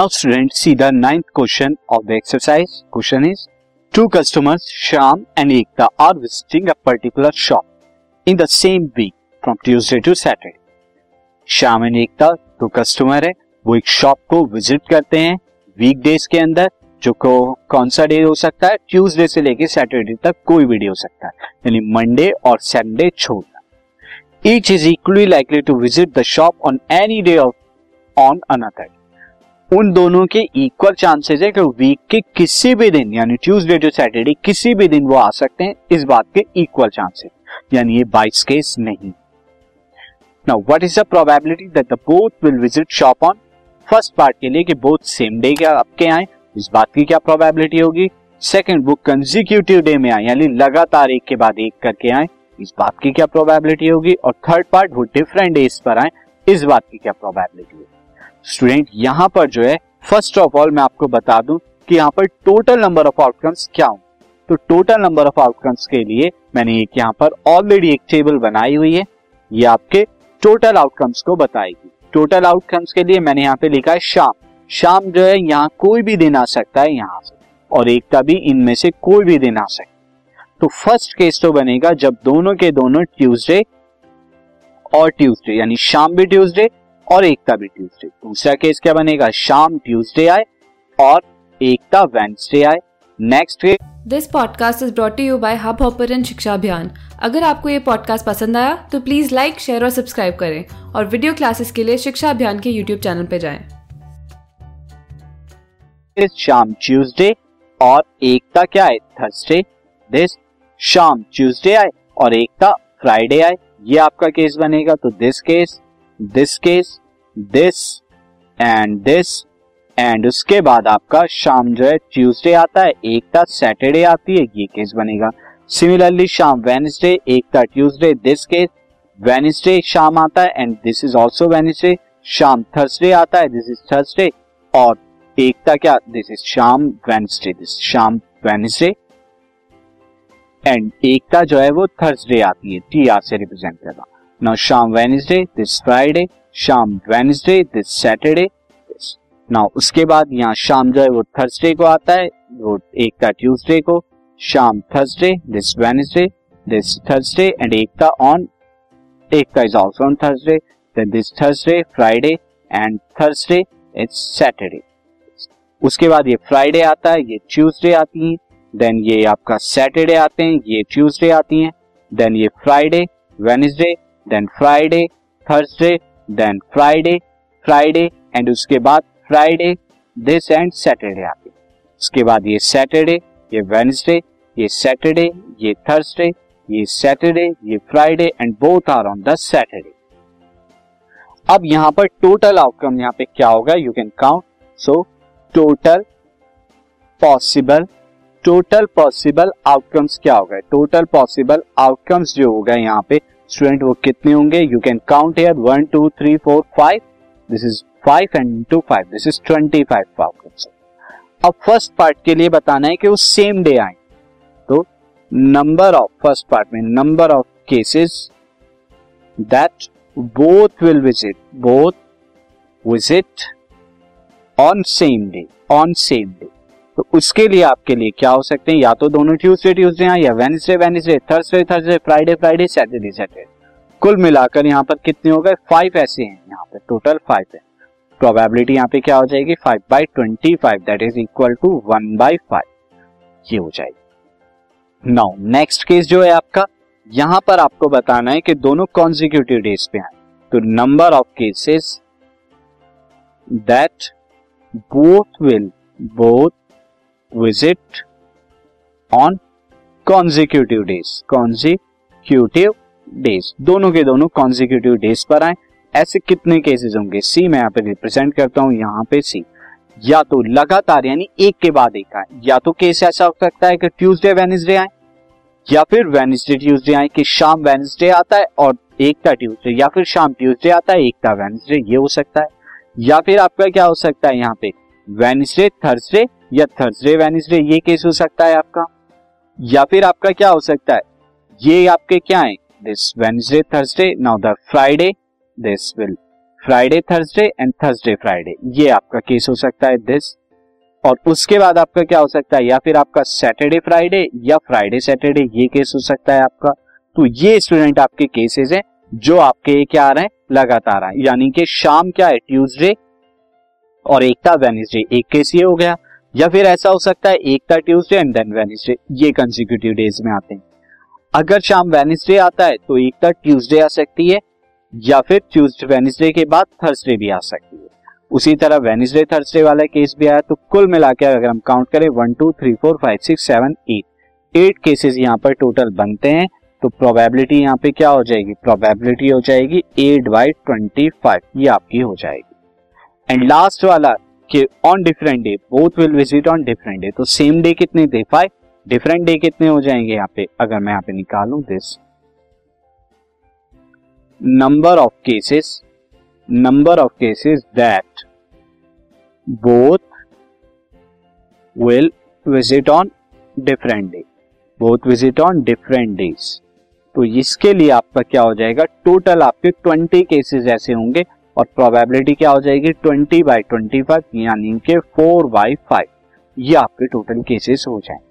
Now student see the ninth question of the exercise question is two customers Shyam and Ekta are visiting a particular shop in the same week from Tuesday to Saturday Shyam and Ekta दो customer है, वो एक shop को visit करते हैं week days के अंदर, जो को, कौन सा डे हो सकता है? ट्यूसडे से लेके सैटरडे तक कोई भी डे हो सकता है। यानी मंडे और संडे छोड़ना each is equally likely to visit the shop on any day of on another उन दोनों के इक्वल चांसेस है कि वीक के किसी भी दिन, यानी ट्यूसडे टू सैटरडे किसी भी दिन वो आ सकते हैं इस बात के इक्वल चांसेस यानी ये बाइस केस नहीं। Now what is the probability that the both will visit shop on first part के लिए कि बोथ सेम डे के आपके आए, इस बात की क्या प्रोबेबिलिटी होगी? सेकंड वो कंजिक्यूटिव डे में आए, यानी लगातार एक के बाद एक करके आए, इस बात की क्या प्रोबेबिलिटी होगी? और थर्ड पार्ट वो डिफरेंट डेज़ पर आए, इस बात की क्या प्रोबेबिलिटी होगी? स्टूडेंट यहाँ पर जो है फ़र्स्ट ऑफ़ ऑल मैं आपको बता दूँ कि यहाँ पर टोटल नंबर ऑफ़ आउटकम्स क्या हो। तो टोटल नंबर ऑफ़ आउटकम्स के लिए मैंने एक यहाँ पर ऑलरेडी एक टेबल बनाई हुई है। ये आपके टोटल आउटकम्स को बताएगी। टोटल आउटकम्स के लिए मैंने यहाँ पे लिखा है शाम। शाम जो है, यहाँ कोई भी दिन आ सकता है यहाँ से। और एक का भी इनमें से कोई भी दिन आ सकता तो फ़र्स्ट केस तो बनेगा जब दोनों के दोनों ट्यूसडे और ट्यूसडे यानी शाम भी ट्यूसडे और एकता भी ट्यूसडे। दूसरा केस क्या बनेगा? शाम ट्यूसडे आए और एकता वेंसडे आए। Next case this podcast is brought you by Hubhopper शिक्षा अभियान अगर आपको ये पॉडकास्ट पसंद आया तो प्लीज़ लाइक शेयर और सब्सक्राइब करें और वीडियो क्लासेस के लिए शिक्षा अभियान के यूट्यूब चैनल पर जाएँ। शाम ट्यूसडे और एकता क्या है? थर्सडे दिस शाम ट्यूसडे आए और एकता फ्राइडे आए। ये आपका केस बनेगा तो this case this case this and this and उसके बाद आपका शाम जो है ट्यूसडे आता है, एक था सैटरडे आती है, ये केस बनेगा। सिमिलरली शाम वेनसडे एक था ट्यूसडे दिस केस वेनसडे शाम आता है and this is also Wednesday Shyam Thursday आता है दिस इज़ थर्सडे और एक था क्या this is Shyam Wednesday this Shyam Wednesday and Ekta जो है, वो थर्सडे आती है टी आर से रिप्रेजेंट कर रहा नाउ शाम वेनिसडे दिस फ्राइडे शाम वेनिसडे दिस सैटरडे नाउ उसके बाद यहाँ शाम जो है वो थर्सडे को आता है वो एक का ट्यूसडे को Shyam Thursday this Wednesday this Thursday and एक का ऑन एक का is also on Thursday then this Thursday Friday and Thursday it's Saturday उसके बाद ये फ्राइडे आता है ये ट्यूसडे आती है देन ये आपका सैटरडे आते हैं ये ट्यूसडे आती हैं देन ये Friday Wednesday then Friday Thursday then Friday Friday and उसके बाद फ्राइडे दिस एंड सैटरडे आते उसके बाद ये सैटरडे ये वेंसडे ये सैटरडे ये थर्सडे ये सैटरडे ये Friday and both are on the Saturday अब यहाँ पर टोटल आउटकम यहाँ पे क्या होगा? You can count so total possible total possible outcomes क्या होगा? टोटल पॉसिबल आउटकम्स जो होगा यहाँ पे स्टूडेंट वो कितने होंगे? You can count here one two three four five this is five and two five this is twenty five outcomes अब फ़र्स्ट पार्ट के लिए बताना है कि वो सेम डे आए। तो नंबर ऑफ़ फ़र्स्ट पार्ट में number of cases that both will visit both visit on same day on same day तो उसके लिए आपके लिए क्या हो सकते हैं? या तो दोनों ट्यूसडे ट्यूसडे या Wednesday Wednesday Thursday Thursday Friday Friday Saturday Saturday कुल मिलाकर यहाँ पर कितने हो गए? फाइव ऐसे हैं यहाँ पे टोटल फाइव है। प्रोबेबिलिटी यहाँ पे क्या हो जाएगी? Five by twenty five that is equal to one by five ये हो जाएगी। नाउ नेक्स्ट केस जो है आपका, यहाँ पर आपको बताना है कि दोनों कॉन्जिक्यूटिव डेज़ पे आए तो number of cases that both will both visit on consecutive days consecutive days दोनों के दोनों कॉन्जिक्यूटिव डेज़ पर आए। ऐसे कितने केसेस होंगे? सी मैं यहाँ पे रिप्रेजेंट करता हूँ, यहाँ पे सी या तो लगातार, यानी एक के बाद एक आए। या तो केस ऐसा हो सकता है कि ट्यूसडे वेनिसडे आए। या फिर वेनिसडे ट्यूसडे आए कि शाम वेनिसडे आता है और एक का ट्यूसडे या फिर शाम ट्यूसडे आता है एक का वेनिसडे ये हो सकता है। या फिर आपका क्या हो सकता है यहाँ पे? वेनिसडे थर्सडे या थर्सडे वेनिसडे ये केस हो सकता है आपका। या फिर आपका क्या हो सकता है? ये आपके क्या है? This Wednesday Thursday now the Friday this will Friday Thursday and Thursday Friday ये आपका केस हो सकता है दिस और उसके बाद आपका क्या हो सकता है? या फिर आपका सैटरडे फ्राइडे या फ्राइडे सैटरडे ये केस हो सकता है आपका। तो ये स्टूडेंट आपके केसेस हैं, जो आपके क्या आ रहे हैं? लगातार आए यानी कि शाम क्या है? ट्यूसडे और एक था वेनिसडे एक केस ये हो गया, या फिर ऐसा हो सकता है एक था ट्यूसडे एंड देन वेनिसडे, ये कंसिक्यूटिव डेज़ में आते हैं। अगर शाम वेनिसडे आता है तो एक था ट्यूसडे आ सकती है, या फिर ट्यूसडे, वेनिसडे के बाद थर्सडे भी आ सकती है। उसी तरह वेनिसडे, थर्सडे वाला केस भी आया तो कुल मिला के अगर हम काउंट करें one two three four five six seven eight eight cases यहाँ पर टोटल बनते हैं तो प्रोबेबिलिटी यहाँ पे क्या हो जाएगी? प्रोबेबिलिटी हो जाएगी एट बाई ट्वेंटी फाइव ये आपकी हो जाएगी। एंड लास्ट वाला, कि on different day both will visit on different day तो सेम डे कितने थे फाइव डिफरेंट डे कितने हो जाएँगे यहाँ पे? अगर मैं यहाँ पे निकालू this number of cases number of cases that both will visit on different day both visit on different days तो इसके लिए आपका क्या हो जाएगा? टोटल आपके ट्वेंटी केसेस ऐसे होंगे और प्रोबेबिलिटी क्या हो जाएगी? ट्वेंटी बाई ट्वेंटी फाइव यानी कि फोर बाई फाइव ये आपके टोटल केसेस हो जाएँगे।